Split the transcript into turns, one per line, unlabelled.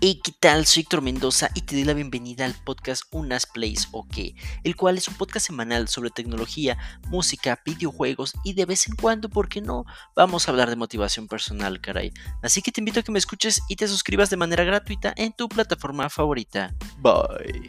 Hey, ¿qué tal? Soy Héctor Mendoza y te doy la bienvenida al podcast Unas Plays OK, el cual es un podcast semanal sobre tecnología, música, videojuegos y de vez en cuando, ¿por qué no? Vamos a hablar de motivación personal, caray. Así que te invito a que me escuches y te suscribas de manera gratuita en tu plataforma favorita. Bye.